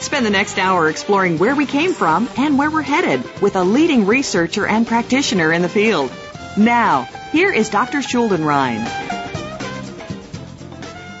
Spend the next hour exploring where we came from and where we're headed with a leading researcher and practitioner in the field. Now, here is Dr. Schuldenrein.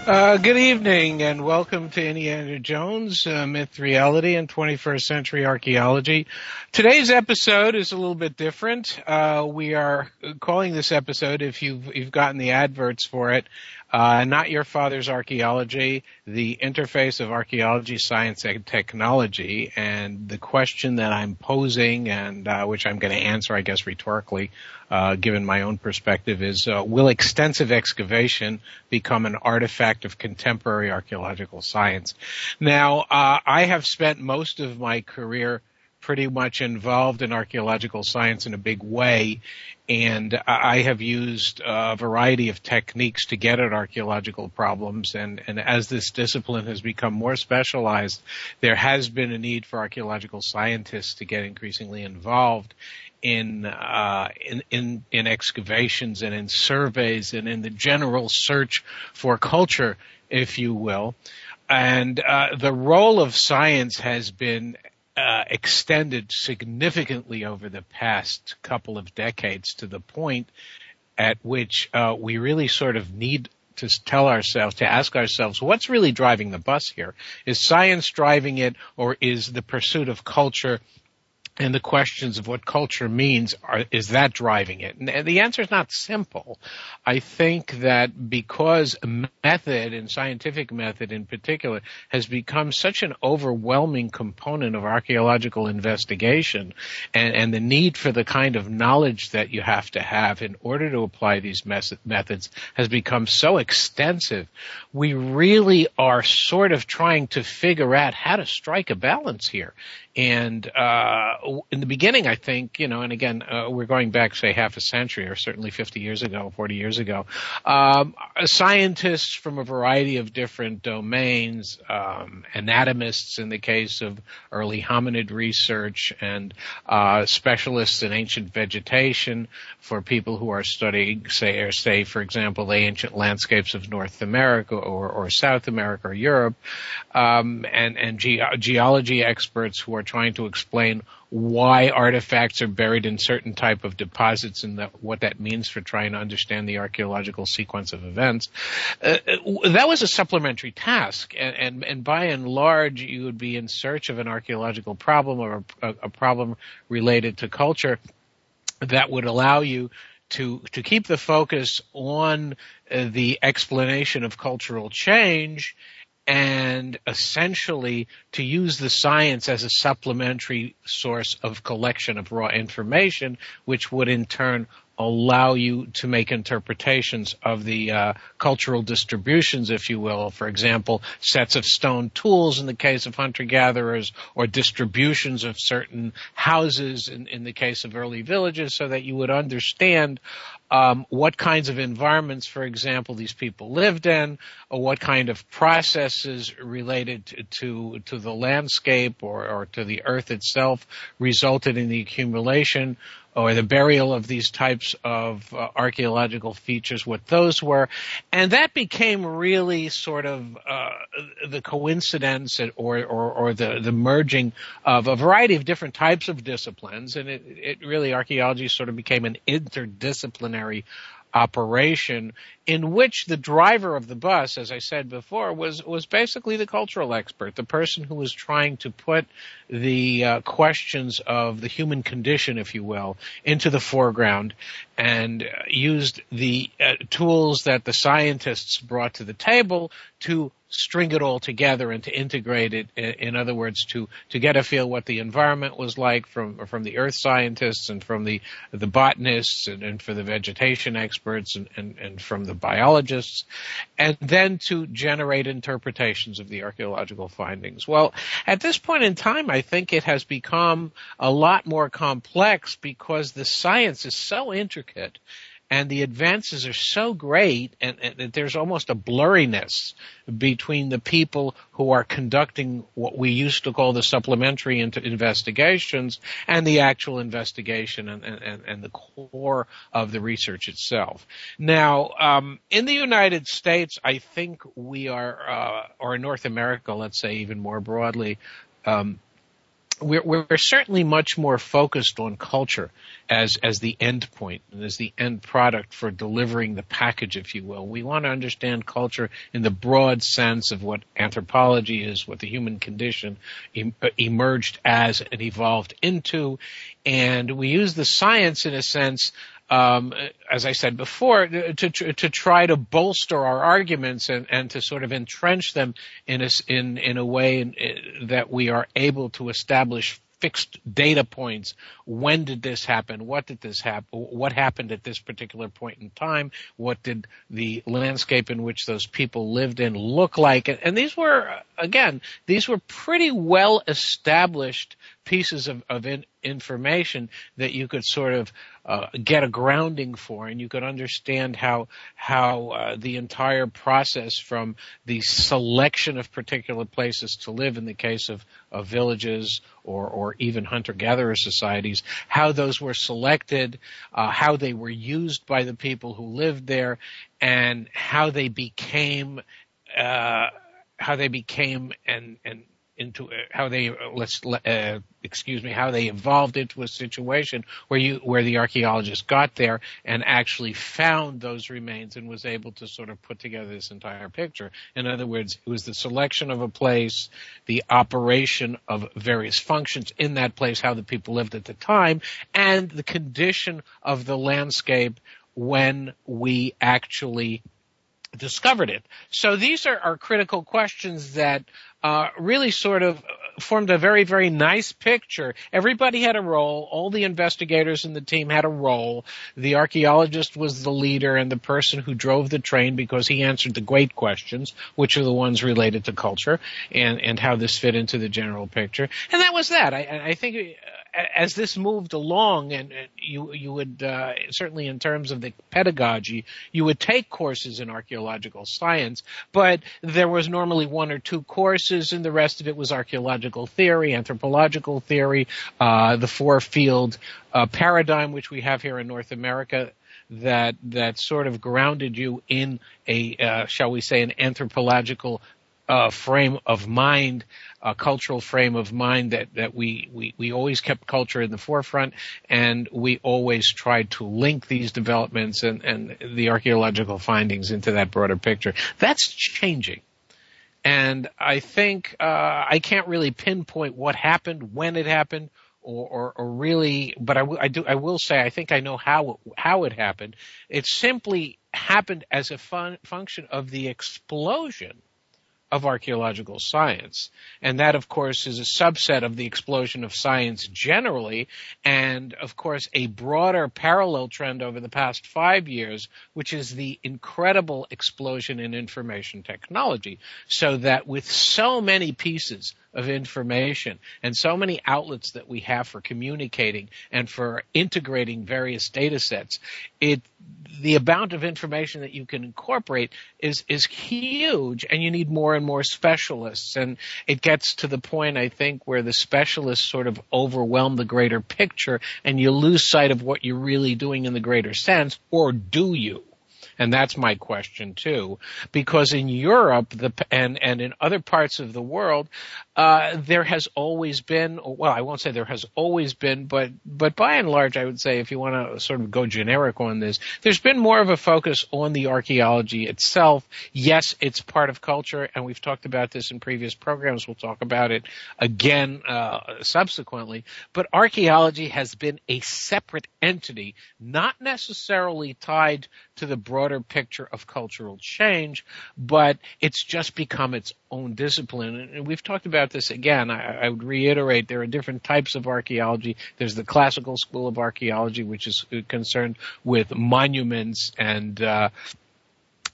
Uh, good evening and welcome to Indiana Jones, uh, Myth, Reality, and 21st Century Archaeology. Today's episode is a little bit different. Uh, we are calling this episode, if you've, you've gotten the adverts for it, uh, not Your Father's Archaeology, the interface of archaeology, science, and technology. And the question that I'm posing and uh, which I'm going to answer, I guess, rhetorically, uh, given my own perspective, is uh, will extensive excavation become an artifact of contemporary archaeological science? Now, uh, I have spent most of my career pretty much involved in archaeological science in a big way. And I have used a variety of techniques to get at archaeological problems. And, and as this discipline has become more specialized, there has been a need for archaeological scientists to get increasingly involved in, uh, in, in, in excavations and in surveys and in the general search for culture, if you will. And uh, the role of science has been uh, extended significantly over the past couple of decades to the point at which uh, we really sort of need to tell ourselves, to ask ourselves, what's really driving the bus here? Is science driving it, or is the pursuit of culture and the questions of what culture means are, is that driving it? And the answer is not simple. I think that because method and scientific method in particular has become such an overwhelming component of archaeological investigation and, and the need for the kind of knowledge that you have to have in order to apply these methods has become so extensive. We really are sort of trying to figure out how to strike a balance here. And uh, in the beginning, I think, you know, and again, uh, we're going back, say, half a century or certainly 50 years ago, 40 years ago, um, scientists from a variety of different domains, um, anatomists in the case of early hominid research, and uh, specialists in ancient vegetation for people who are studying, say, or say, for example, the ancient landscapes of North America or, or South America or Europe, um, and, and ge- geology experts who are trying to explain why artifacts are buried in certain type of deposits and that, what that means for trying to understand the archaeological sequence of events. Uh, uh, that was a supplementary task, and, and, and by and large, you would be in search of an archaeological problem or a, a problem related to culture that would allow you to to keep the focus on uh, the explanation of cultural change and essentially to use the science as a supplementary source of collection of raw information, which would in turn allow you to make interpretations of the uh, cultural distributions, if you will. For example, sets of stone tools in the case of hunter-gatherers, or distributions of certain houses in, in the case of early villages, so that you would understand um, what kinds of environments, for example, these people lived in, or what kind of processes related to to, to the landscape or, or to the earth itself resulted in the accumulation or the burial of these types of uh, archaeological features, what those were. And that became really sort of uh, the coincidence or, or, or, the, the merging of a variety of different types of disciplines. And it, it really, archaeology sort of became an interdisciplinary operation in which the driver of the bus, as I said before, was was basically the cultural expert, the person who was trying to put the uh, questions of the human condition, if you will, into the foreground, and uh, used the uh, tools that the scientists brought to the table to string it all together and to integrate it. In other words, to to get a feel what the environment was like from from the earth scientists and from the the botanists and, and for the vegetation experts and, and and from the biologists, and then to generate interpretations of the archaeological findings. Well, at this point in time, I think it has become a lot more complex because the science is so intricate and the advances are so great and, and, there's almost a blurriness between the people who are conducting what we used to call the supplementary investigations and the actual investigation and, and, and the core of the research itself. Now, um, in the United States, I think we are, uh, or in North America, let's say even more broadly, um, we're, we're certainly much more focused on culture as as the end point and as the end product for delivering the package, if you will. We want to understand culture in the broad sense of what anthropology is, what the human condition em- uh, emerged as and evolved into, and we use the science in a sense um, as I said before, to to try to bolster our arguments and, and to sort of entrench them in a in in a way in, that we are able to establish fixed data points. When did this happen? What did this happen? What happened at this particular point in time? What did the landscape in which those people lived in look like? And these were, again, these were pretty well established pieces of, of in, information that you could sort of uh, get a grounding for, and you could understand how how uh, the entire process from the selection of particular places to live in the case of, of villages or or even hunter gatherer societies, how those were selected, uh, how they were used by the people who lived there, and how they became. How they became and and into uh, how they uh, let's uh, excuse me how they evolved into a situation where you where the archaeologist got there and actually found those remains and was able to sort of put together this entire picture. In other words, it was the selection of a place, the operation of various functions in that place, how the people lived at the time, and the condition of the landscape when we actually discovered it. So these are, are critical questions that uh, really sort of formed a very, very nice picture. Everybody had a role. All the investigators in the team had a role. The archaeologist was the leader and the person who drove the train because he answered the great questions, which are the ones related to culture and, and how this fit into the general picture. And that was that. I, I think as this moved along, and you you would uh, certainly in terms of the pedagogy, you would take courses in archaeological science, but there was normally one or two courses, and the rest of it was archaeological theory, anthropological theory, uh, the four field uh, paradigm which we have here in North America that that sort of grounded you in a uh, shall we say an anthropological uh, frame of mind, a cultural frame of mind that, that we, we, we always kept culture in the forefront and we always tried to link these developments and, and the archaeological findings into that broader picture. That's changing. And I think uh, I can't really pinpoint what happened, when it happened, or, or, or really, but I, I, do, I will say I think I know how how it happened. It simply happened as a fun, function of the explosion of archaeological science. And that, of course, is a subset of the explosion of science generally, and of course, a broader parallel trend over the past five years, which is the incredible explosion in information technology. So that with so many pieces of information and so many outlets that we have for communicating and for integrating various data sets, it the amount of information that you can incorporate is is huge and you need more and more specialists and it gets to the point I think where the specialists sort of overwhelm the greater picture and you lose sight of what you're really doing in the greater sense or do you? And that's my question too, because in Europe the, and, and in other parts of the world, uh, there has always been, well, I won't say there has always been, but, but by and large, I would say if you want to sort of go generic on this, there's been more of a focus on the archaeology itself. Yes, it's part of culture, and we've talked about this in previous programs. We'll talk about it again, uh, subsequently, but archaeology has been a separate entity, not necessarily tied to the broader picture of cultural change, but it's just become its own discipline. And we've talked about this again. I, I would reiterate there are different types of archaeology. There's the classical school of archaeology, which is concerned with monuments and uh,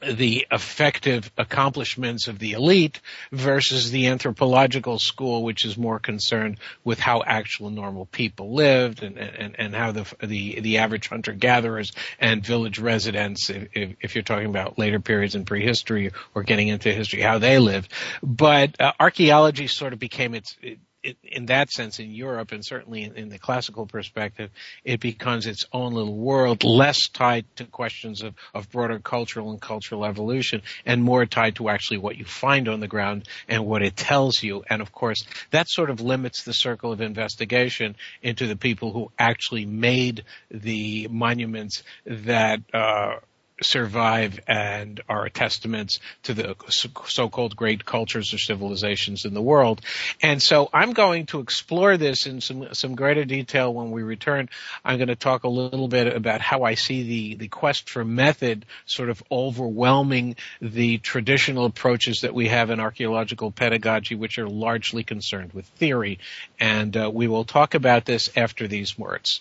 the effective accomplishments of the elite versus the anthropological school, which is more concerned with how actual normal people lived and, and, and how the, the, the average hunter gatherers and village residents, if, if, you're talking about later periods in prehistory or getting into history, how they lived. But uh, archaeology sort of became its, in that sense in Europe and certainly in, in, the classical perspective, it becomes its own little world, less tied to questions of, of broader cultural and cultural evolution and more tied to actually what you find on the ground and what it tells you. And of course, that sort of limits the circle of investigation into the people who actually made the monuments that, uh, survive and are testaments to the so-called great cultures or civilizations in the world. And so I'm going to explore this in some, some greater detail when we return. I'm going to talk a little bit about how I see the, the quest for method sort of overwhelming the traditional approaches that we have in archaeological pedagogy, which are largely concerned with theory. And uh, we will talk about this after these words.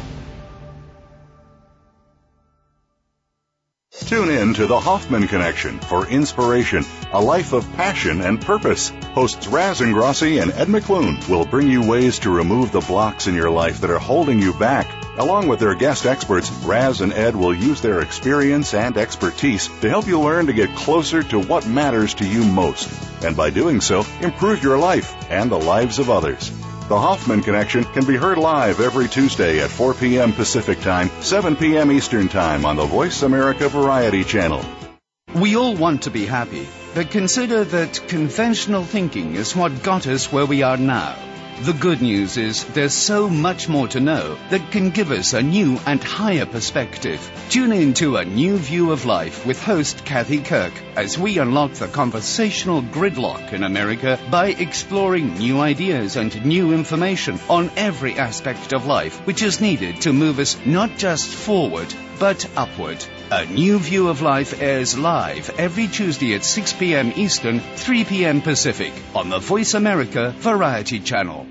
Tune in to the Hoffman Connection for inspiration, a life of passion and purpose. Hosts Raz Ingrasci and Ed McClune will bring you ways to remove the blocks in your life that are holding you back. Along with their guest experts, Raz and Ed will use their experience and expertise to help you learn to get closer to what matters to you most. And by doing so, improve your life and the lives of others. The Hoffman Connection can be heard live every Tuesday at 4 p.m. Pacific Time, 7 p.m. Eastern Time on the Voice America Variety Channel. We all want to be happy, but consider that conventional thinking is what got us where we are now. The good news is there's so much more to know that can give us a new and higher perspective. Tune in to A New View of Life with host Kathy Kirk as we unlock the conversational gridlock in America by exploring new ideas and new information on every aspect of life which is needed to move us not just forward, but upward. A New View of Life airs live every Tuesday at 6 p.m. Eastern, 3 p.m. Pacific on the Voice America Variety Channel.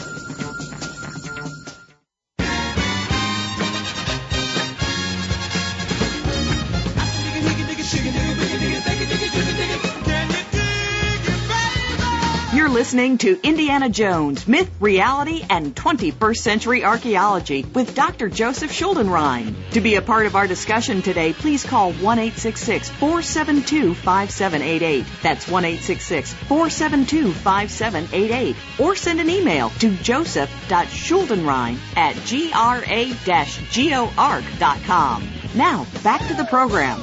listening to Indiana Jones, Myth, Reality, and 21st Century Archaeology with Dr. Joseph Schuldenrein. To be a part of our discussion today, please call 1-866-472-5788. That's 1-866-472-5788. Or send an email to joseph.schuldenrein at gra-geoarc.com. Now, back to the program.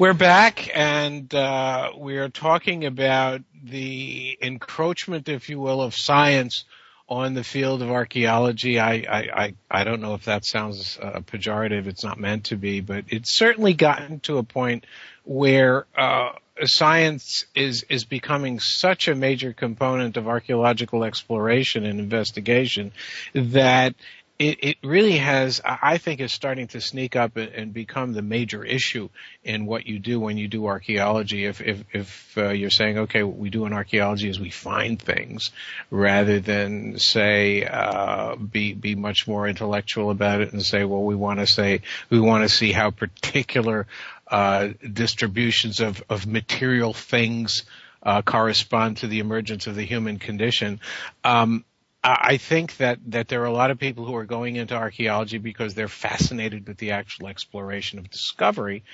We're back, and uh, we are talking about the encroachment, if you will, of science on the field of archaeology. I I, I, I don't know if that sounds uh, pejorative. It's not meant to be, but it's certainly gotten to a point where uh, science is is becoming such a major component of archaeological exploration and investigation that it, it really has, I think, is starting to sneak up and become the major issue in what you do when you do archaeology. If if, if uh, you're saying, okay, what we do in archaeology is we find things, rather than say uh, be be much more intellectual about it and say, well, we want to say we want to see how particular uh, distributions of of material things. Uh, correspond to the emergence of the human condition. Um, I think that, that there are a lot of people who are going into archaeology because they're fascinated with the actual exploration of discovery,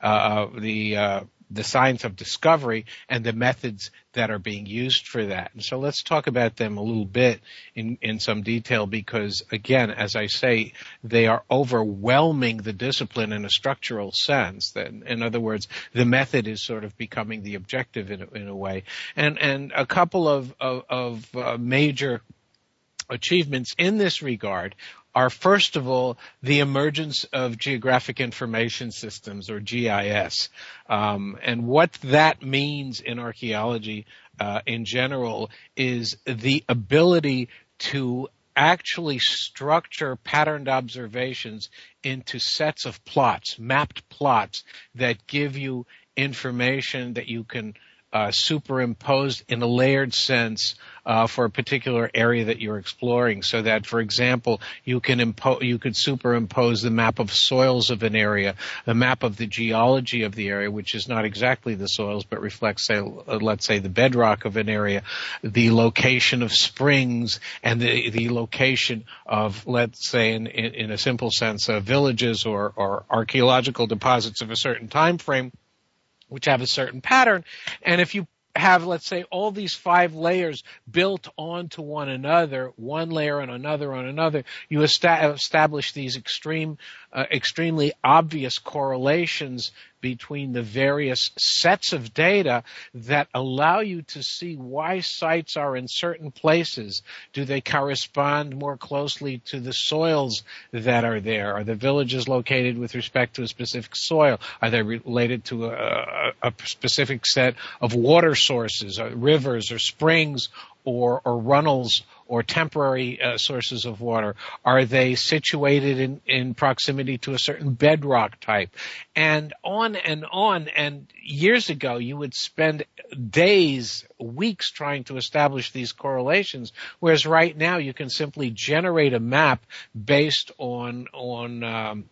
uh, the uh, the science of discovery, and the methods that are being used for that. And so let's talk about them a little bit in in some detail because, again, as I say, they are overwhelming the discipline in a structural sense. That, in other words, the method is sort of becoming the objective in a, in a way. And and a couple of of, of uh, major achievements in this regard are first of all the emergence of geographic information systems or GIS, um, and what that means in archaeology uh, in general is the ability to actually structure patterned observations into sets of plots, mapped plots that give you information that you can uh, superimposed in a layered sense uh, for a particular area that you're exploring. So that, for example, you can impo- you could superimpose the map of soils of an area, the map of the geology of the area, which is not exactly the soils but reflects, say, uh, let's say, the bedrock of an area, the location of springs, and the the location of, let's say, in in, in a simple sense, uh, villages or or archaeological deposits of a certain time frame which have a certain pattern. And if you have, let's say, all these five layers built onto one another, one layer on another on another, you establish these extreme, uh, extremely obvious correlations between the various sets of data that allow you to see why sites are in certain places. Do they correspond more closely to the soils that are there? Are the villages located with respect to a specific soil? Are they related to a, a specific set of water sources, or rivers or springs or, or runnels or temporary uh, sources of water? Are they situated in, in proximity to a certain bedrock type? And on and on. And years ago, you would spend days, weeks trying to establish these correlations, whereas right now you can simply generate a map based on on um,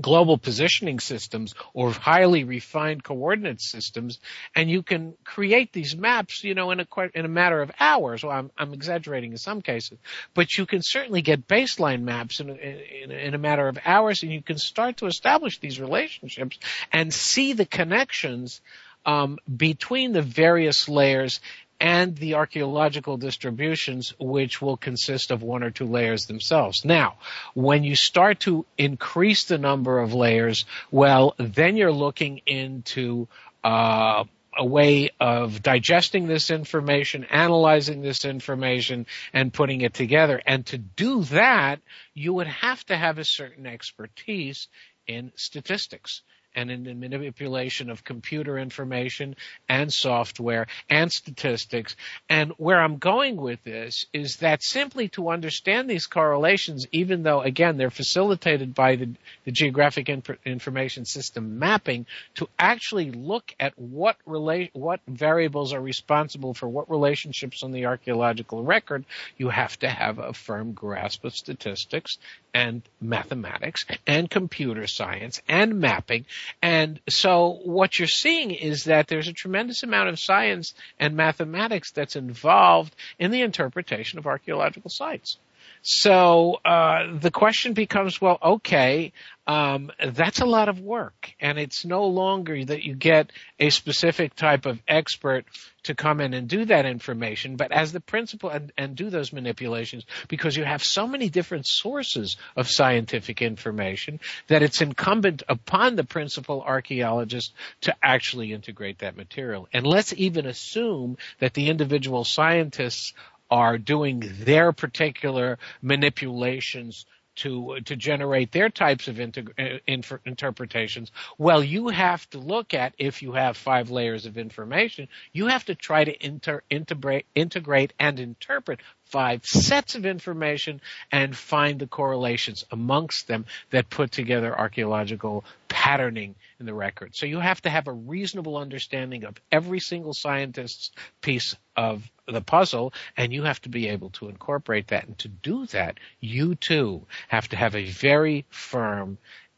global positioning systems or highly refined coordinate systems, and you can create these maps, you know, in a in a matter of hours. Well, I'm, I'm exaggerating in some cases, but you can certainly get baseline maps in in, in a matter of hours, and you can start to establish these relationships and see the connections um, between the various layers and the archaeological distributions, which will consist of one or two layers themselves. Now, when you start to increase the number of layers, well, then you're looking into uh, a way of digesting this information, analyzing this information, and putting it together. And to do that, you would have to have a certain expertise in statistics and in the manipulation of computer information and software and statistics. And where I'm going with this is that simply to understand these correlations, even though again they're facilitated by the, the geographic inf- information system mapping, to actually look at what relate what variables are responsible for what relationships on the archaeological record, you have to have a firm grasp of statistics and mathematics and computer science and mapping and so what you're seeing is that there's a tremendous amount of science and mathematics that's involved in the interpretation of archaeological sites. So uh, the question becomes, well, okay, um, that's a lot of work, and it's no longer that you get a specific type of expert to come in and do that information, but as the principal and, and do those manipulations because you have so many different sources of scientific information that it's incumbent upon the principal archaeologist to actually integrate that material. And let's even assume that the individual scientists are doing their particular manipulations to to generate their types of inter- uh, inter- interpretations. Well, you have to look at if you have five layers of information, you have to try to inter- integrate integrate and interpret five sets of information and find the correlations amongst them that put together archaeological patterning in the record. So you have to have a reasonable understanding of every single scientist's piece of the puzzle and you have to be able to incorporate that. And to do that, you too have to have a very firm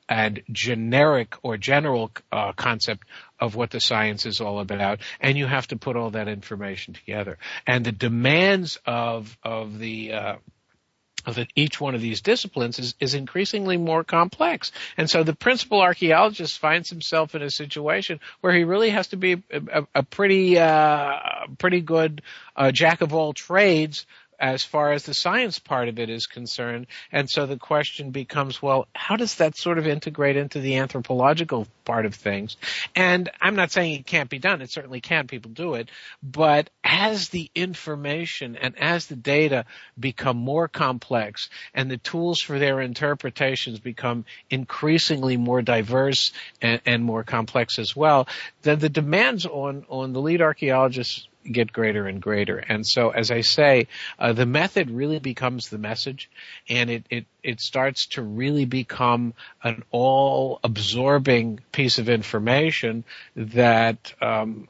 and generic or general uh, concept of what the science is all about, and you have to put all that information together. And the demands of of the uh, of each one of these disciplines is, is increasingly more complex. And so the principal archaeologist finds himself in a situation where he really has to be a, a, a pretty, uh, pretty good uh, jack of all trades as far as the science part of it is concerned. And so the question becomes, well, how does that sort of integrate into the anthropological part of things? And I'm not saying it can't be done. It certainly can. People do it. But as the information and as the data become more complex and the tools for their interpretations become increasingly more diverse and, and more complex as well, then the demands on, on the lead archaeologists get greater and greater. And so, as I say, uh, the method really becomes the message, and it, it, it starts to really become an all absorbing piece of information that um,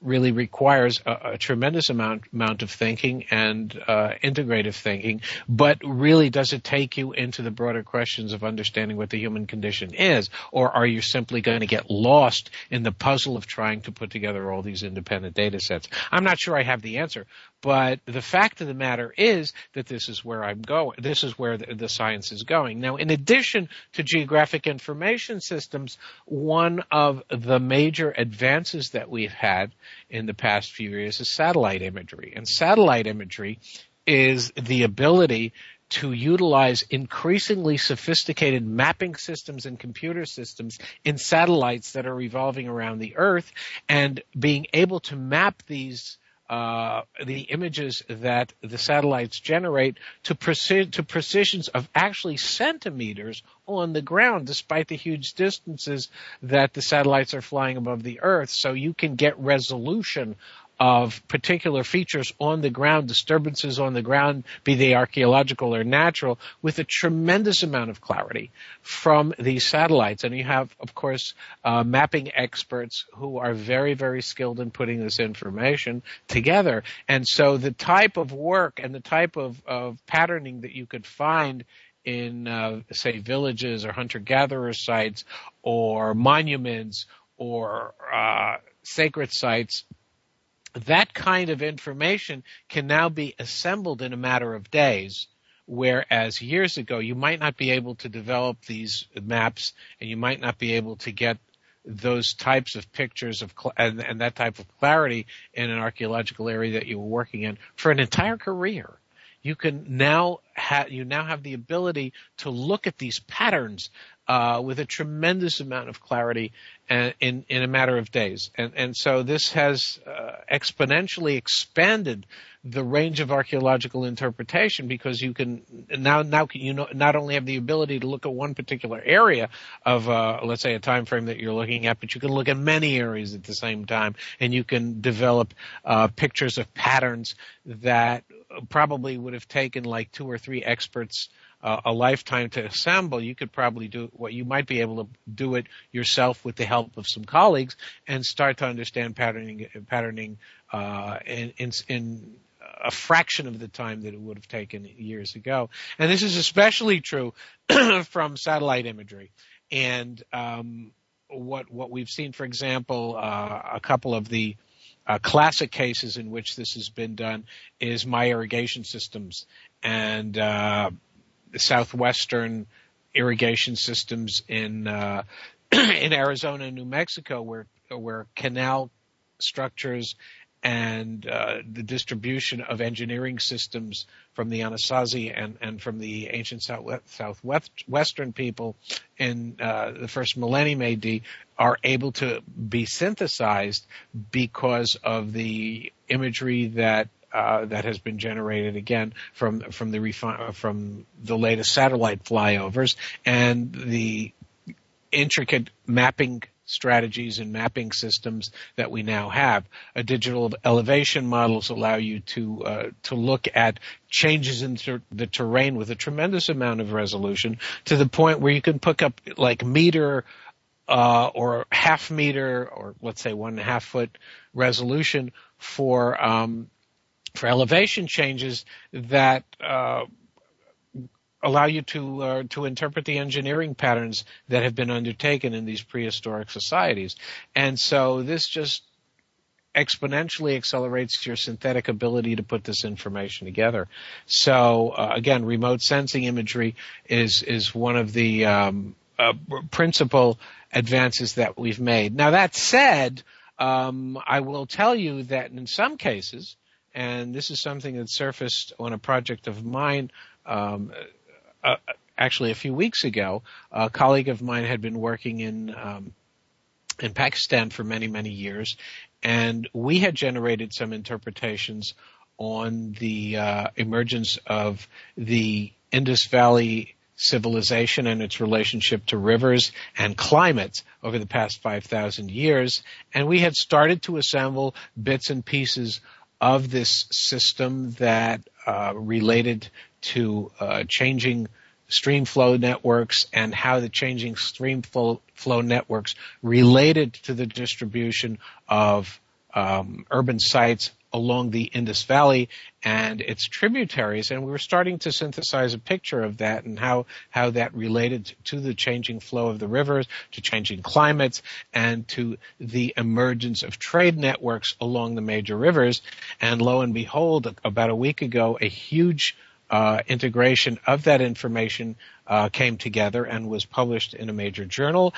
really requires a, a, tremendous amount amount of thinking and uh, integrative thinking, but really does it take you into the broader questions of understanding what the human condition is, or are you simply going to get lost in the puzzle of trying to put together all these independent data sets? I'm not sure I have the answer, but the fact of the matter is that this is where I'm going. This is where the, the, science is going. Now, in addition to geographic information systems, one of the major advances that we've had in the past few years is satellite imagery. And satellite imagery is the ability to utilize increasingly sophisticated mapping systems and computer systems in satellites that are revolving around the Earth and being able to map these uh, the images that the satellites generate to, preci- to precisions of actually centimeters on the ground, despite the huge distances that the satellites are flying above the Earth. So you can get resolution of particular features on the ground, disturbances on the ground, be they archaeological or natural, with a tremendous amount of clarity from these satellites. And you have, of course, uh, mapping experts who are very, very skilled in putting this information together. And so the type of work and the type of, of patterning that you could find in, uh, say, villages or hunter-gatherer sites or monuments or uh, sacred sites that kind of information can now be assembled in a matter of days. Whereas years ago, you might not be able to develop these maps and you might not be able to get those types of pictures of cl- and, and that type of clarity in an archaeological area that you were working in for an entire career you can now have you now have the ability to look at these patterns uh, with a tremendous amount of clarity and, in in a matter of days. And and so this has uh, exponentially expanded the range of archaeological interpretation because you can now now you know, not only have the ability to look at one particular area of uh, let's say a time frame that you're looking at, but you can look at many areas at the same time, and you can develop uh, pictures of patterns that probably would have taken like two or three experts uh, a lifetime to assemble, you could probably do what you might be able to do it yourself with the help of some colleagues and start to understand patterning, patterning uh, in, in, in a fraction of the time that it would have taken years ago. And this is especially true from satellite imagery. And um, what what we've seen, for example, uh, a couple of the uh, classic cases in which this has been done is my irrigation systems and uh, southwestern irrigation systems in uh, in Arizona and New Mexico, where where canal structures and uh, the distribution of engineering systems from the Anasazi and, and from the ancient southwest, southwestern people in uh, the first millennium AD are able to be synthesized because of the imagery that uh, that has been generated again from from the refi- from the latest satellite flyovers and the intricate mapping strategies and mapping systems that we now have. A digital elevation models allow you to uh, to look at changes in ter- the terrain with a tremendous amount of resolution to the point where you can pick up like meter uh, or half meter or let's say one and a half foot resolution for um, for elevation changes that uh, allow you to uh, to interpret the engineering patterns that have been undertaken in these prehistoric societies. And so this just exponentially accelerates your synthetic ability to put this information together. So uh, again, remote sensing imagery is is one of the um, uh, principal advances that we've made. Now that said, um, I will tell you that in some cases, and this is something that surfaced on a project of mine um, uh, actually a few weeks ago, a colleague of mine had been working in um, in Pakistan for many many years, and we had generated some interpretations on the uh, emergence of the Indus Valley civilization and its relationship to rivers and climates over the past 5,000 years. And we had started to assemble bits and pieces of this system that uh, related to uh, changing stream flow networks and how the changing stream flow, flow networks related to the distribution of um, urban sites along the Indus Valley and its tributaries, and we were starting to synthesize a picture of that and how how that related to the changing flow of the rivers, to changing climates, and to the emergence of trade networks along the major rivers. And lo and behold, about a week ago, a huge uh, integration of that information uh, came together and was published in a major journal.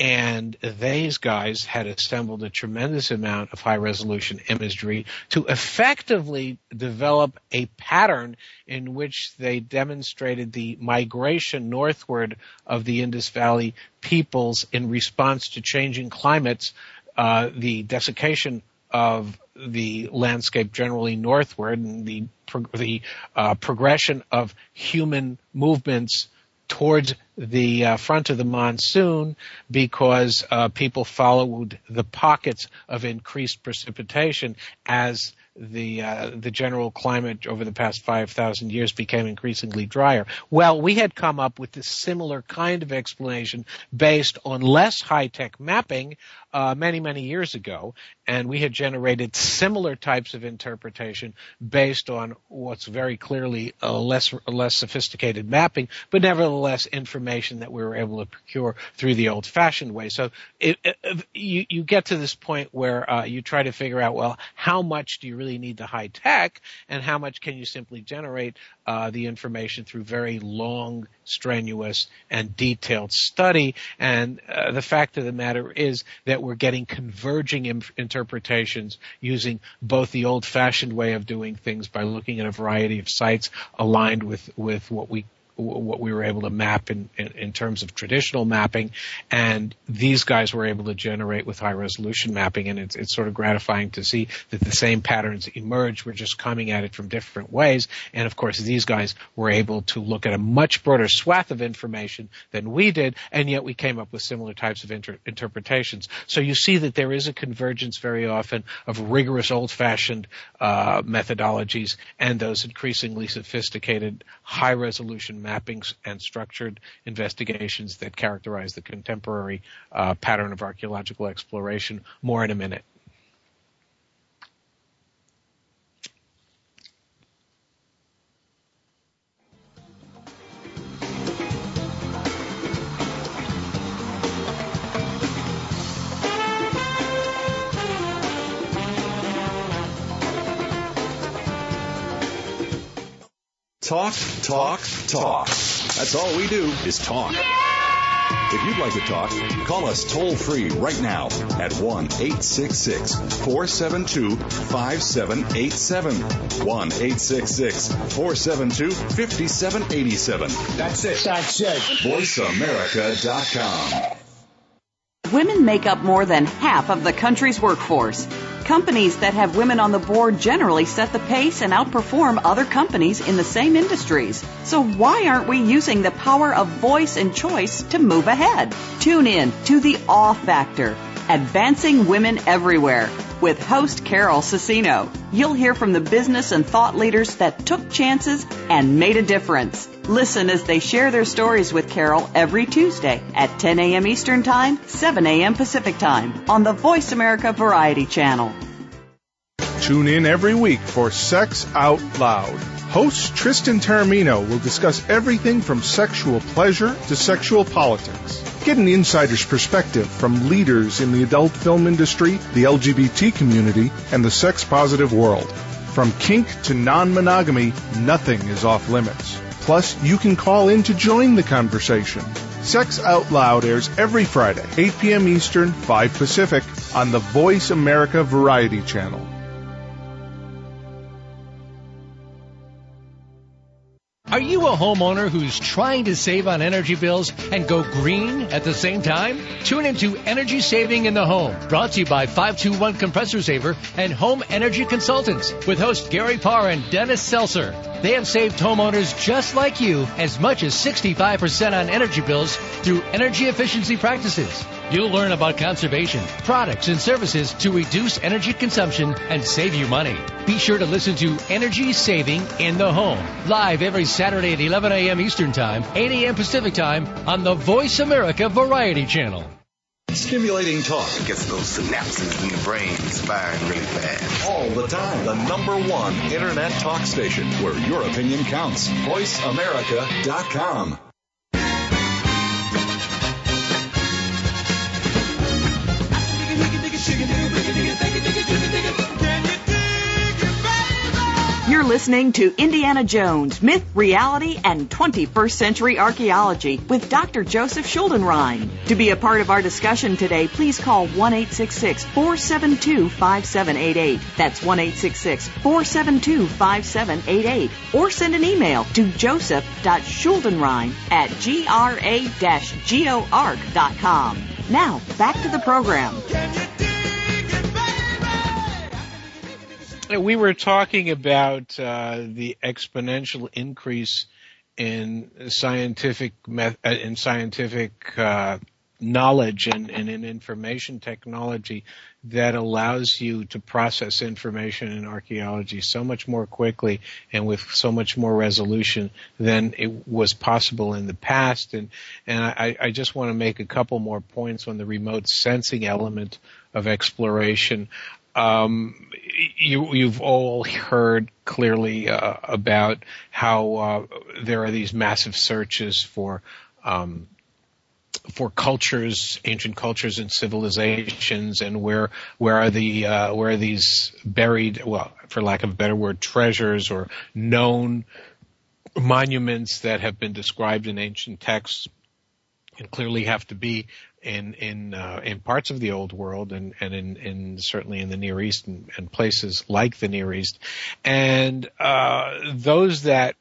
And these guys had assembled a tremendous amount of high resolution imagery to effectively develop a pattern in which they demonstrated the migration northward of the Indus Valley peoples in response to changing climates, uh, the desiccation of the landscape generally northward and the the uh, progression of human movements towards the uh, front of the monsoon because uh, people followed the pockets of increased precipitation as the uh, the general climate over the past 5,000 years became increasingly drier. Well, we had come up with a similar kind of explanation based on less high-tech mapping uh, many many years ago, and we had generated similar types of interpretation based on what's very clearly a less a less sophisticated mapping, but nevertheless information that we were able to procure through the old-fashioned way. So it, it, you you get to this point where uh, you try to figure out well how much do you really need the high tech, and how much can you simply generate uh, the information through very long, strenuous, and detailed study. And uh, the fact of the matter is that we're getting converging Im- interpretations using both the old-fashioned way of doing things by looking at a variety of sites aligned with with what we what we were able to map in, in, in, terms of traditional mapping, and these guys were able to generate with high resolution mapping, and it's, it's sort of gratifying to see that the same patterns emerge. We're just coming at it from different ways, and of course these guys were able to look at a much broader swath of information than we did, and yet we came up with similar types of inter- interpretations. So you see that there is a convergence very often of rigorous old-fashioned uh, methodologies and those increasingly sophisticated high resolution mappings and structured investigations that characterize the contemporary uh, pattern of archaeological exploration. More in a minute. Talk, talk, talk. That's all we do is talk. If you'd like to talk, call us toll free right now at 1 866 472 5787. 1 866 472 5787. That's it. That's it. VoiceAmerica.com. Women make up more than half of the country's workforce. Companies that have women on the board generally set the pace and outperform other companies in the same industries. So why aren't we using the power of voice and choice to move ahead? Tune in to the Awe Factor, Advancing Women Everywhere with host Carol Cicino. You'll hear from the business and thought leaders that took chances and made a difference. Listen as they share their stories with Carol every Tuesday at 10 a.m. Eastern Time, 7 a.m. Pacific Time on the Voice America Variety Channel. Tune in every week for Sex Out Loud. Host Tristan Taormino will discuss everything from sexual pleasure to sexual politics. Get an insider's perspective from leaders in the adult film industry, the LGBT community, and the sex positive world. From kink to non monogamy, nothing is off limits. Plus, you can call in to join the conversation. Sex Out Loud airs every Friday, 8 p.m. Eastern, 5 Pacific, on the Voice America Variety Channel. Are you a homeowner who's trying to save on energy bills and go green at the same time? Tune into Energy Saving in the Home, brought to you by 521 Compressor Saver and Home Energy Consultants with host Gary Parr and Dennis Seltzer. They have saved homeowners just like you as much as 65% on energy bills through energy efficiency practices. You'll learn about conservation, products, and services to reduce energy consumption and save you money. Be sure to listen to Energy Saving in the Home, live every Saturday at 11 a.m. Eastern Time, 8 a.m. Pacific Time on the Voice America Variety Channel. Stimulating talk gets those synapses in the brain firing really fast. All the time. The number one internet talk station where your opinion counts. VoiceAmerica.com. You're listening to Indiana Jones, Myth, Reality, and 21st Century Archaeology with Dr. Joseph Schuldenrein. To be a part of our discussion today, please call 1-866-472-5788. That's 1-866-472-5788. Or send an email to joseph.schuldenrein at gra-geoarc.com. Now, back to the program. We were talking about uh, the exponential increase in scientific met- uh, in scientific uh, knowledge and, and in information technology that allows you to process information in archaeology so much more quickly and with so much more resolution than it was possible in the past. And and I, I just want to make a couple more points on the remote sensing element of exploration. Um, you, you've all heard clearly uh, about how uh, there are these massive searches for um, for cultures, ancient cultures and civilizations, and where where are the uh, where are these buried? Well, for lack of a better word, treasures or known monuments that have been described in ancient texts and clearly have to be in in uh, in parts of the old world and and in, in certainly in the Near East and, and places like the Near East, and uh, those that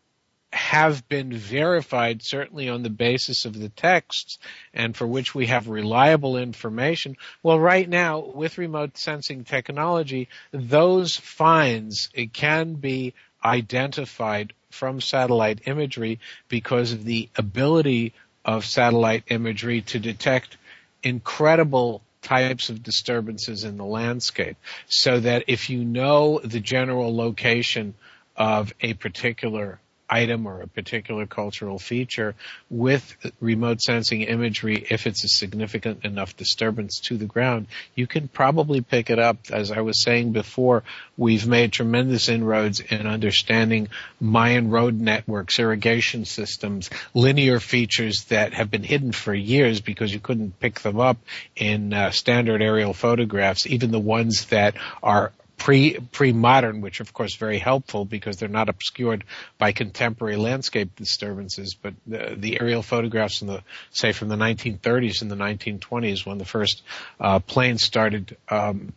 have been verified certainly on the basis of the texts and for which we have reliable information. Well, right now with remote sensing technology, those finds can be identified from satellite imagery because of the ability of satellite imagery to detect incredible types of disturbances in the landscape so that if you know the general location of a particular item or a particular cultural feature with remote sensing imagery, if it's a significant enough disturbance to the ground, you can probably pick it up. As I was saying before, we've made tremendous inroads in understanding Mayan road networks, irrigation systems, linear features that have been hidden for years because you couldn't pick them up in uh, standard aerial photographs, even the ones that are pre pre modern, which of course very helpful because they're not obscured by contemporary landscape disturbances. But the, the aerial photographs in the say from the 1930s and the 1920s, when the first uh, planes started. Um,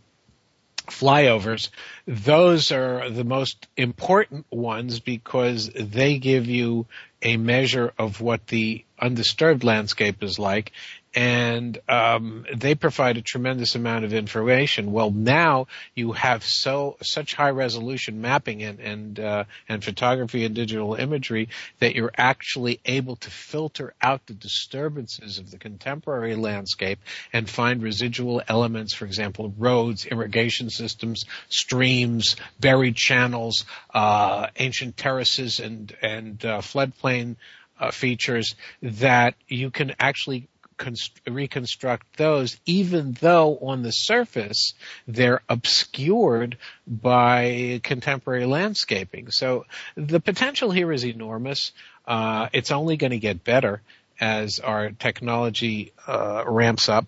flyovers, those are the most important ones because they give you a measure of what the undisturbed landscape is like and um, they provide a tremendous amount of information. Well, now you have so such high resolution mapping and and uh, and photography and digital imagery that you're actually able to filter out the disturbances of the contemporary landscape and find residual elements, for example, roads, irrigation systems, streams, buried channels, uh, ancient terraces, and and uh, floodplain. Uh, features that you can actually reconstruct those, even though on the surface they're obscured by contemporary landscaping. So the potential here is enormous. Uh, it's only going to get better as our technology uh, ramps up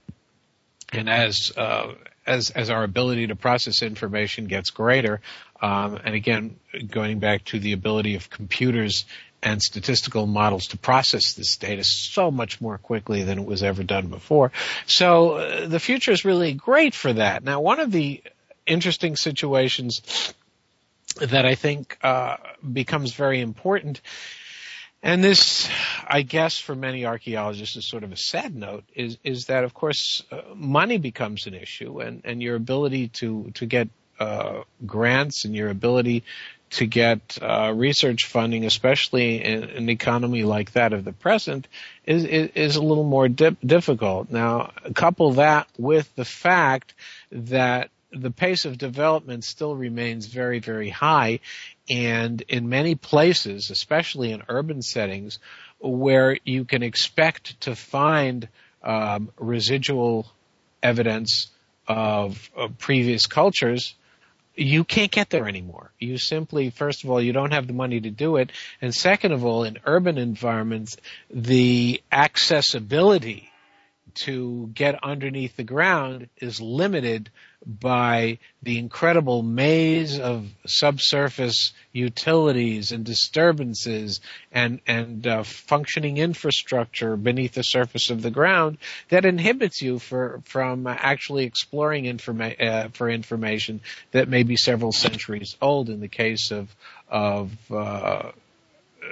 and as uh, as as our ability to process information gets greater. Um, and again, going back to the ability of computers and statistical models to process this data so much more quickly than it was ever done before. So uh, the future is really great for that. Now, one of the interesting situations that I think uh, becomes very important, and this, I guess, for many archaeologists is sort of a sad note, is is that of course uh, money becomes an issue, and and your ability to to get uh, grants and your ability to get uh, research funding, especially in an economy like that of the present, is is, is a little more dip, difficult. Now, couple that with the fact that the pace of development still remains very, very high, and in many places, especially in urban settings, where you can expect to find um, residual evidence of, of previous cultures you can't get there anymore. You simply, first of all, you don't have the money to do it. And second of all, in urban environments, the accessibility to get underneath the ground is limited by the incredible maze of subsurface utilities and disturbances and and uh, functioning infrastructure beneath the surface of the ground that inhibits you for from actually exploring informa- uh, for information that may be several centuries old in the case of of uh,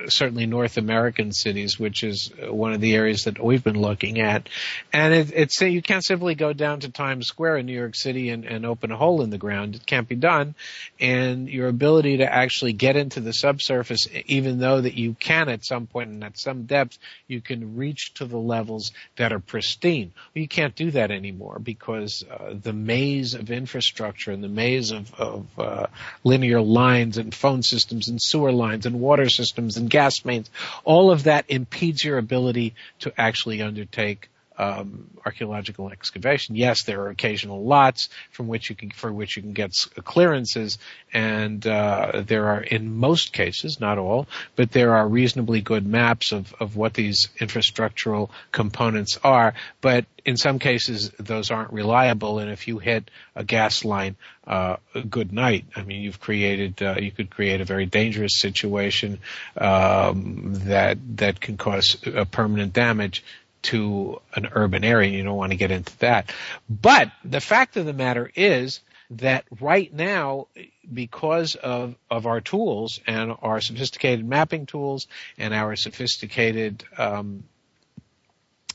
certainly North American cities, which is one of the areas that we've been looking at. And it, it's you can't simply go down to Times Square in New York City and, and open a hole in the ground. It can't be done. And your ability to actually get into the subsurface, even though that you can at some point and at some depth, you can reach to the levels that are pristine. You can't do that anymore because uh, the maze of infrastructure and the maze of, of uh, linear lines and phone systems and sewer lines and water systems and and gas mains. All of that impedes your ability to actually undertake um, archaeological excavation. Yes, there are occasional lots from which you can for which you can get clearances, and uh, there are in most cases, not all, but there are reasonably good maps of of what these infrastructural components are. But in some cases, those aren't reliable, and if you hit a gas line, uh, good night. I mean, you've created uh, you could create a very dangerous situation um, that that can cause permanent damage to an urban area. You don't want to get into that. But the fact of the matter is that right now, because of, of our tools and our sophisticated mapping tools and our sophisticated um,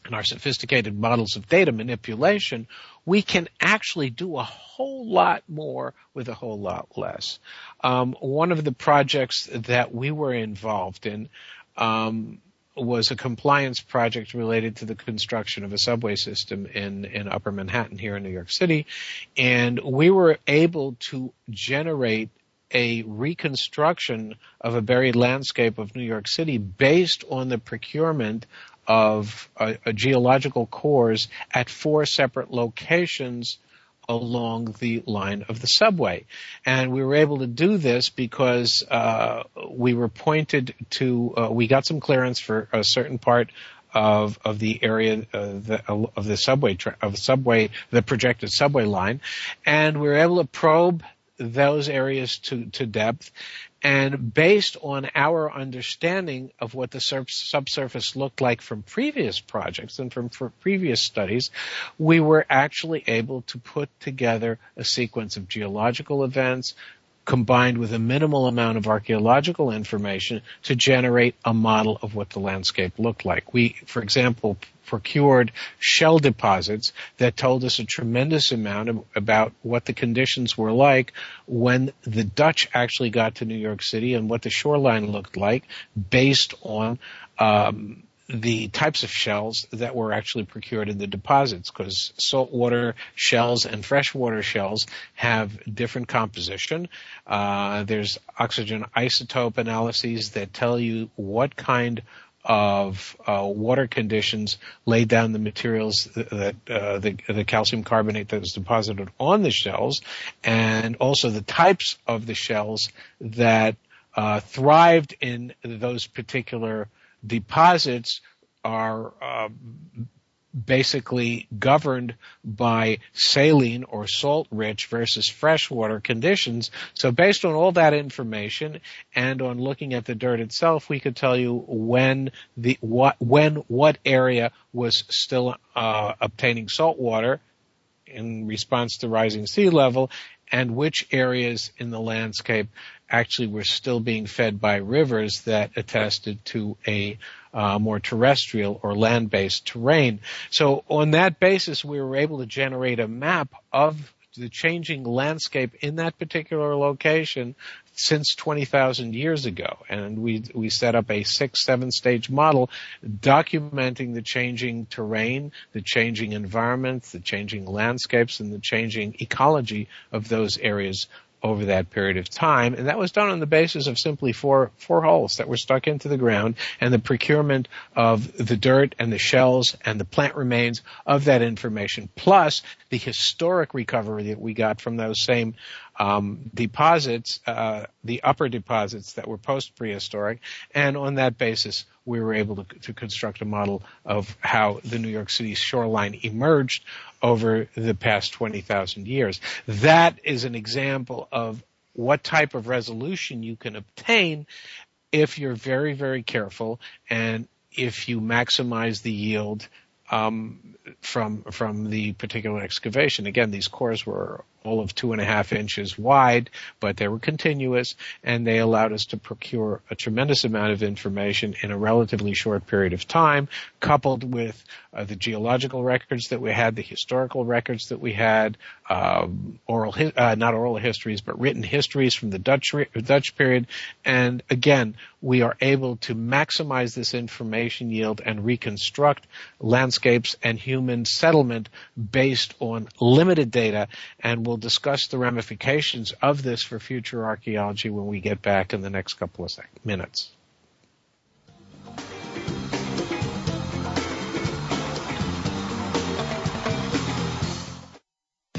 and our sophisticated models of data manipulation, we can actually do a whole lot more with a whole lot less. Um, one of the projects that we were involved in um, was a compliance project related to the construction of a subway system in, in upper Manhattan here in New York City. And we were able to generate a reconstruction of a buried landscape of New York City based on the procurement of a, a geological cores at four separate locations along the line of the subway. And we were able to do this because uh, we were pointed to, uh, we got some clearance for a certain part of of the area uh, the, of the subway tra- of the subway the projected subway line, and we were able to probe those areas to to depth and based on our understanding of what the subsurface looked like from previous projects and from previous studies, we were actually able to put together a sequence of geological events, combined with a minimal amount of archaeological information to generate a model of what the landscape looked like. We, for example, procured shell deposits that told us a tremendous amount of, about what the conditions were like when the Dutch actually got to New York City and what the shoreline looked like based on um, the types of shells that were actually procured in the deposits because saltwater shells and freshwater shells have different composition. Uh, there's oxygen isotope analyses that tell you what kind of uh, water conditions laid down the materials that uh, the, the, calcium carbonate that was deposited on the shells, and also the types of the shells that uh, thrived in those particular deposits are uh, basically governed by saline or salt rich versus freshwater conditions. So based on all that information and on looking at the dirt itself, we could tell you when the what when what area was still uh, obtaining salt water in response to rising sea level and which areas in the landscape actually were still being fed by rivers that attested to a uh, more terrestrial or land-based terrain. So on that basis, we were able to generate a map of the changing landscape in that particular location since 20,000 years ago. And we, we set up a six, seven stage model documenting the changing terrain, the changing environments, the changing landscapes, and the changing ecology of those areas over that period of time. And that was done on the basis of simply four, four holes that were stuck into the ground and the procurement of the dirt and the shells and the plant remains of that information, plus the historic recovery that we got from those same um, deposits, uh, the upper deposits that were post prehistoric, and on that basis, we were able to, to, construct a model of how the New York City shoreline emerged over the past 20,000 years. That is an example of what type of resolution you can obtain if you're very, very careful and if you maximize the yield um, from from the particular excavation. Again, these cores were all of two and a half inches wide, but they were continuous and they allowed us to procure a tremendous amount of information in a relatively short period of time, coupled with uh, the geological records that we had, the historical records that we had, um, oral, hi- uh, not oral histories, but written histories from the Dutch, re- Dutch period. And again, we are able to maximize this information yield and reconstruct landscapes and human settlement based on limited data and we'll discuss the ramifications of this for future archaeology when we get back in the next couple of sec- minutes.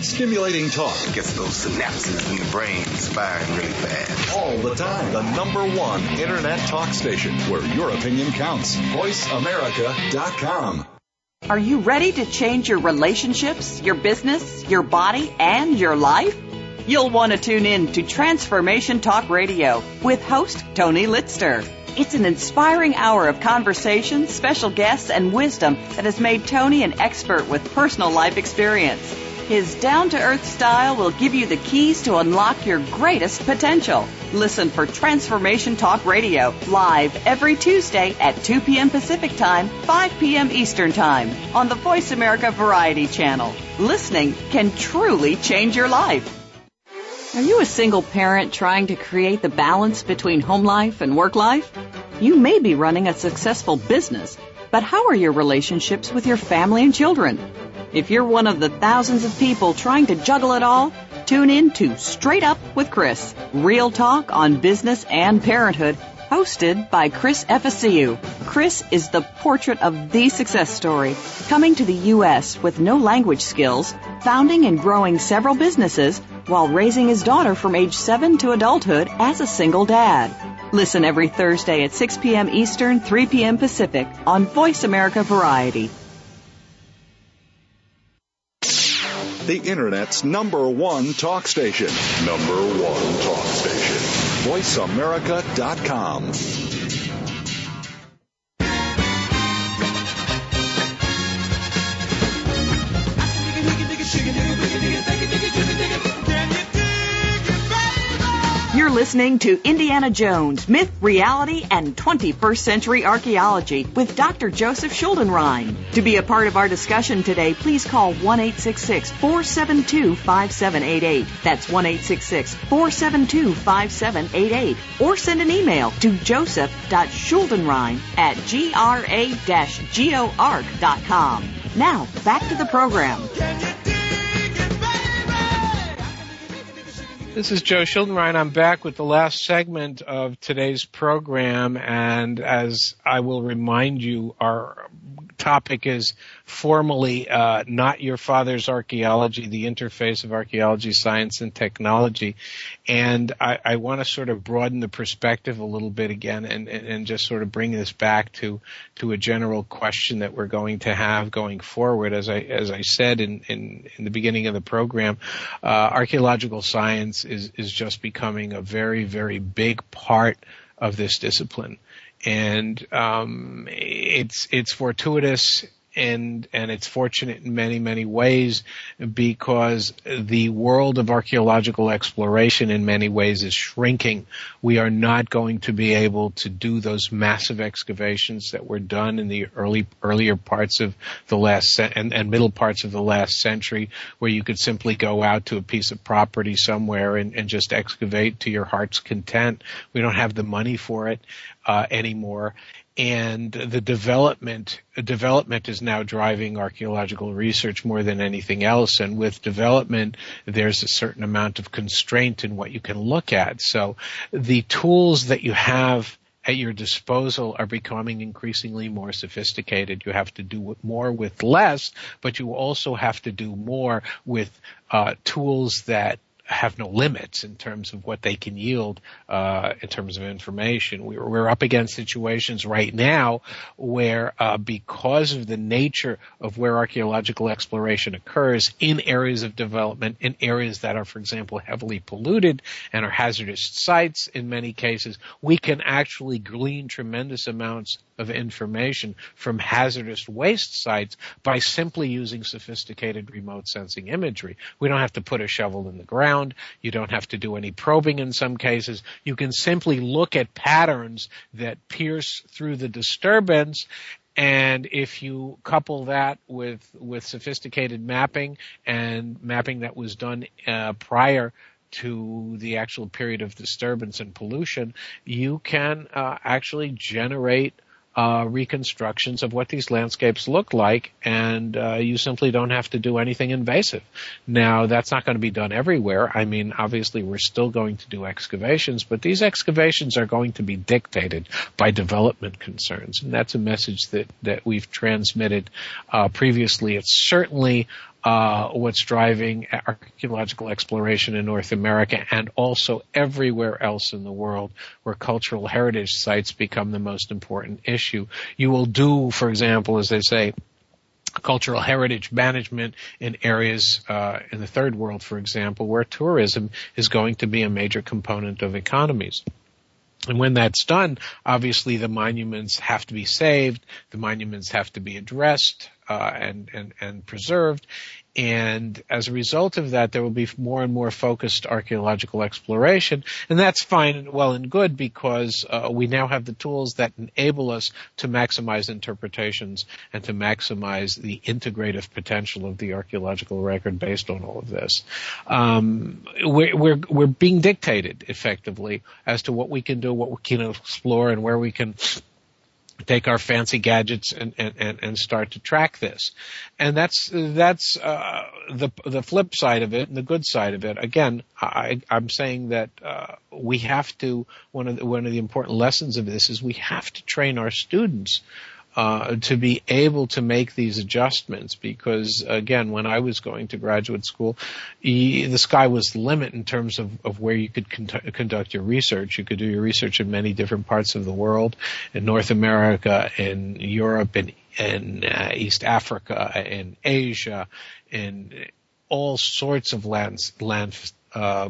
Stimulating talk. Gets those synapses in the brain firing really fast. All the time. The number one internet talk station where your opinion counts. VoiceAmerica.com. Are you ready to change your relationships, your business, your body, and your life? You'll want to tune in to Transformation Talk Radio with host Tony Litzter. It's an inspiring hour of conversation, special guests, and wisdom that has made Tony an expert with personal life experience. His down to earth style will give you the keys to unlock your greatest potential. Listen for Transformation Talk Radio live every Tuesday at 2 p.m. Pacific Time, 5 p.m. Eastern Time on the Voice America Variety Channel. Listening can truly change your life. Are you a single parent trying to create the balance between home life and work life? You may be running a successful business, but how are your relationships with your family and children? If you're one of the thousands of people trying to juggle it all, tune in to Straight Up with Chris, real talk on business and parenthood, hosted by Chris Efficiu. Chris is the portrait of the success story, coming to the U.S. with no language skills, founding and growing several businesses, while raising his daughter from age 7 to adulthood as a single dad. Listen every Thursday at 6 p.m. Eastern, 3 p.m. Pacific on Voice America Variety. The Internet's number one talk station. Number one talk station. VoiceAmerica.com. listening to Indiana Jones, Myth, Reality, and 21st Century Archaeology with Dr. Joseph Schuldenrein. To be a part of our discussion today, please call 1-866-472-5788. That's 1-866-472-5788. Or send an email to joseph.schuldenrein at gra-geoarc.com. Now, back to the program. This is Joe Schuldenrein. I'm back with the last segment of today's program, and as I will remind you, our topic is formally uh, not your father's archaeology, the interface of archaeology, science, and technology. And I, I want to sort of broaden the perspective a little bit again, and, and, and just sort of bring this back to to a general question that we're going to have going forward. As I as I said in in, in the beginning of the program, uh, archaeological science is is just becoming a very very big part of this discipline and um, it's it's fortuitous and and it's fortunate in many many ways because the world of archaeological exploration in many ways is shrinking. We are not going to be able to do those massive excavations that were done in the early earlier parts of the last and, and middle parts of the last century, where you could simply go out to a piece of property somewhere and, and just excavate to your heart's content. We don't have the money for it uh, anymore and the development development is now driving archaeological research more than anything else and with development there's a certain amount of constraint in what you can look at so the tools that you have at your disposal are becoming increasingly more sophisticated. You have to do more with less, but you also have to do more with uh, tools that have no limits in terms of what they can yield uh, in terms of information. We're, we're, up against situations right now where, uh, because of the nature of where archaeological exploration occurs in areas of development, in areas that are, for example, heavily polluted and are hazardous sites in many cases, we can actually glean tremendous amounts of information from hazardous waste sites by simply using sophisticated remote sensing imagery. We don't have to put a shovel in the ground. You don't have to do any probing in some cases. You can simply look at patterns that pierce through the disturbance and if you couple that with with sophisticated mapping and mapping that was done uh, prior to the actual period of disturbance and pollution, you can uh, actually generate uh, reconstructions of what these landscapes look like, and uh, you simply don't have to do anything invasive. Now, that's not going to be done everywhere. I mean, obviously, we're still going to do excavations, but these excavations are going to be dictated by development concerns, and that's a message that that we've transmitted uh, previously. It's certainly uh, what's driving archaeological exploration in North America and also everywhere else in the world where cultural heritage sites become the most important issue. You will do, for example, as they say, cultural heritage management in areas uh, in the third world, for example, where tourism is going to be a major component of economies. And when that's done, obviously the monuments have to be saved, the monuments have to be addressed uh, and, and, and preserved, and as a result of that, there will be more and more focused archaeological exploration. And that's fine and well and good because uh, we now have the tools that enable us to maximize interpretations and to maximize the integrative potential of the archaeological record based on all of this. Um, we're, we're, we're being dictated effectively as to what we can do, what we can explore, and where we can take our fancy gadgets and, and, and, start to track this. And that's, that's, uh, the, the flip side of it and the good side of it. Again, I, I'm saying that, uh, we have to, one of the, one of the important lessons of this is we have to train our students uh, to be able to make these adjustments because again when I was going to graduate school the sky was the limit in terms of, of where you could con- conduct your research. You could do your research in many different parts of the world in North America in Europe in, in uh, East Africa in Asia in all sorts of lands land uh,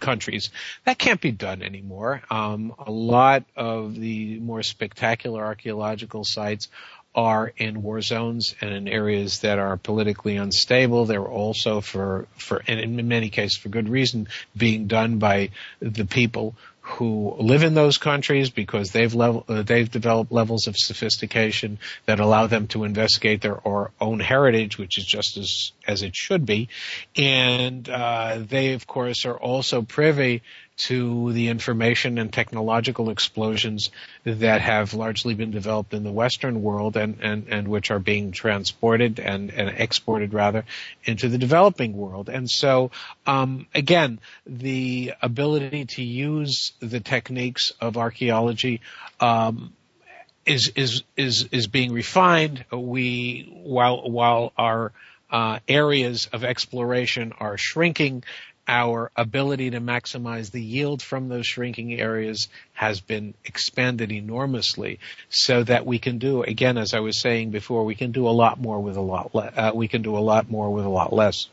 countries. That can't be done anymore. Um, a lot of the more spectacular archaeological sites are in war zones and in areas that are politically unstable. They're also for, for, and in many cases for good reason, being done by the people who live in those countries because they've level, uh, they've developed levels of sophistication that allow them to investigate their or own heritage, which is just as as it should be, and uh, they of course are also privy to the information and technological explosions that have largely been developed in the Western world and, and, and which are being transported and, and exported rather into the developing world. And so, um, again, the ability to use the techniques of archaeology, um, is, is, is, is being refined. We, while, while our, uh, areas of exploration are shrinking our ability to maximize the yield from those shrinking areas has been expanded enormously so that we can do again as i was saying before we can do a lot more with a lot le- uh, we can do a lot more with a lot less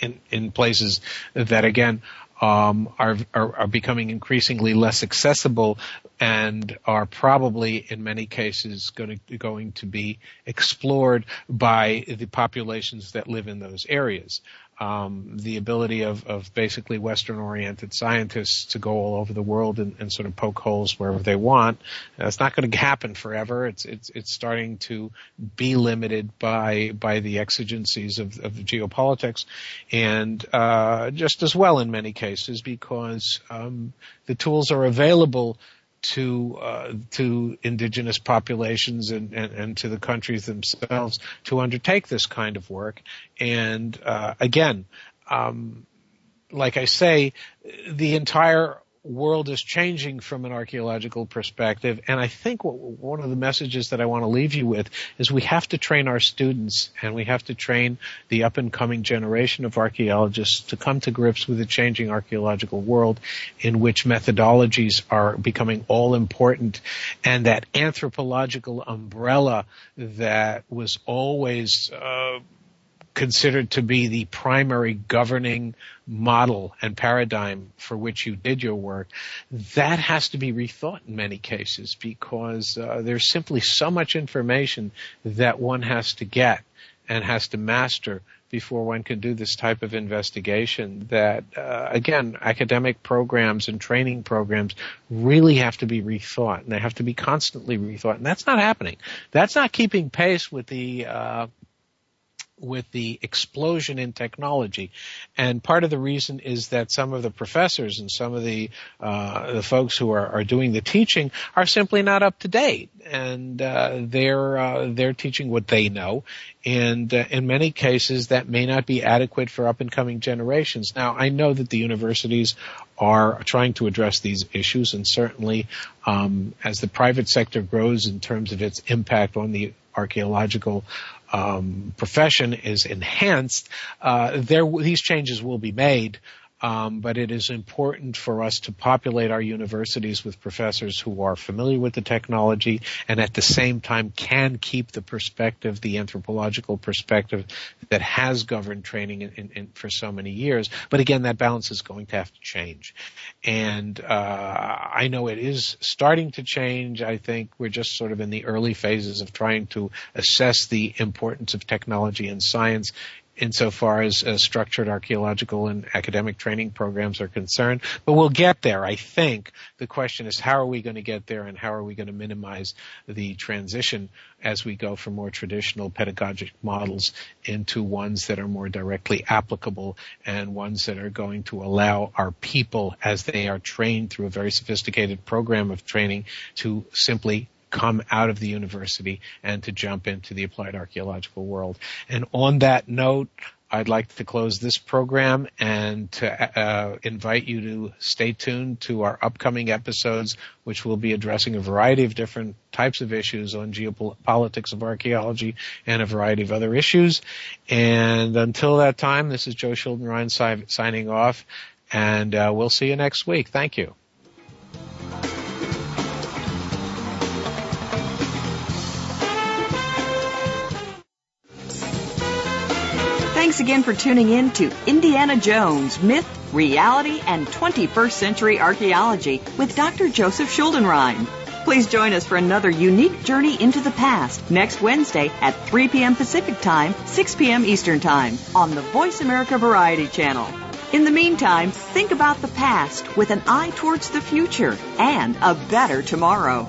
in in places that again um, are, are, are becoming increasingly less accessible and are probably in many cases going to, going to be explored by the populations that live in those areas um, the ability of, of basically Western oriented scientists to go all over the world and, and sort of poke holes wherever they want. That's not going to happen forever. It's, it's, it's starting to be limited by, by the exigencies of, of the geopolitics and, uh, just as well in many cases because, um, the tools are available to uh, to indigenous populations and, and, and, to the countries themselves to undertake this kind of work. And uh, again, um, like I say, the entire world is changing from an archaeological perspective. And I think what, one of the messages that I want to leave you with is we have to train our students and we have to train the up and coming generation of archaeologists to come to grips with the changing archaeological world in which methodologies are becoming all important and that anthropological umbrella that was always uh, considered to be the primary governing model and paradigm for which you did your work, that has to be rethought in many cases because uh, there's simply so much information that one has to get and has to master before one can do this type of investigation that uh, again academic programs and training programs really have to be rethought and they have to be constantly rethought. And that's not happening. That's not keeping pace with the uh, with the explosion in technology. And part of the reason is that some of the professors and some of the uh, the folks who are, are doing the teaching are simply not up to date, and uh, they're uh, they're teaching what they know, and uh, in many cases that may not be adequate for up and coming generations. Now, I know that the universities are trying to address these issues, and certainly um, as the private sector grows in terms of its impact on the archaeological um, profession is enhanced, uh, there these changes will be made. Um, but it is important for us to populate our universities with professors who are familiar with the technology and at the same time can keep the perspective, the anthropological perspective that has governed training in, in, in, for so many years. But again, that balance is going to have to change. And uh, I know it is starting to change. I think we're just sort of in the early phases of trying to assess the importance of technology and science insofar as uh, structured archaeological and academic training programs are concerned. But we'll get there, I think. The question is how are we going to get there and how are we going to minimize the transition as we go from more traditional pedagogic models into ones that are more directly applicable and ones that are going to allow our people as they are trained through a very sophisticated program of training to simply come out of the university and to jump into the applied archaeological world. And on that note, I'd like to close this program and to uh, invite you to stay tuned to our upcoming episodes, which will be addressing a variety of different types of issues on geopolitics of archaeology and a variety of other issues. And until that time, this is Joe Schuldenrein signing off, and uh, we'll see you next week. Thank you. Thanks again for tuning in to Indiana Jones Myth, Reality, and 21st Century Archaeology with Dr. Joseph Schuldenrein. Please join us for another unique journey into the past next Wednesday at 3 p.m. Pacific Time, 6 p.m. Eastern Time on the Voice America Variety Channel. In the meantime, think about the past with an eye towards the future and a better tomorrow.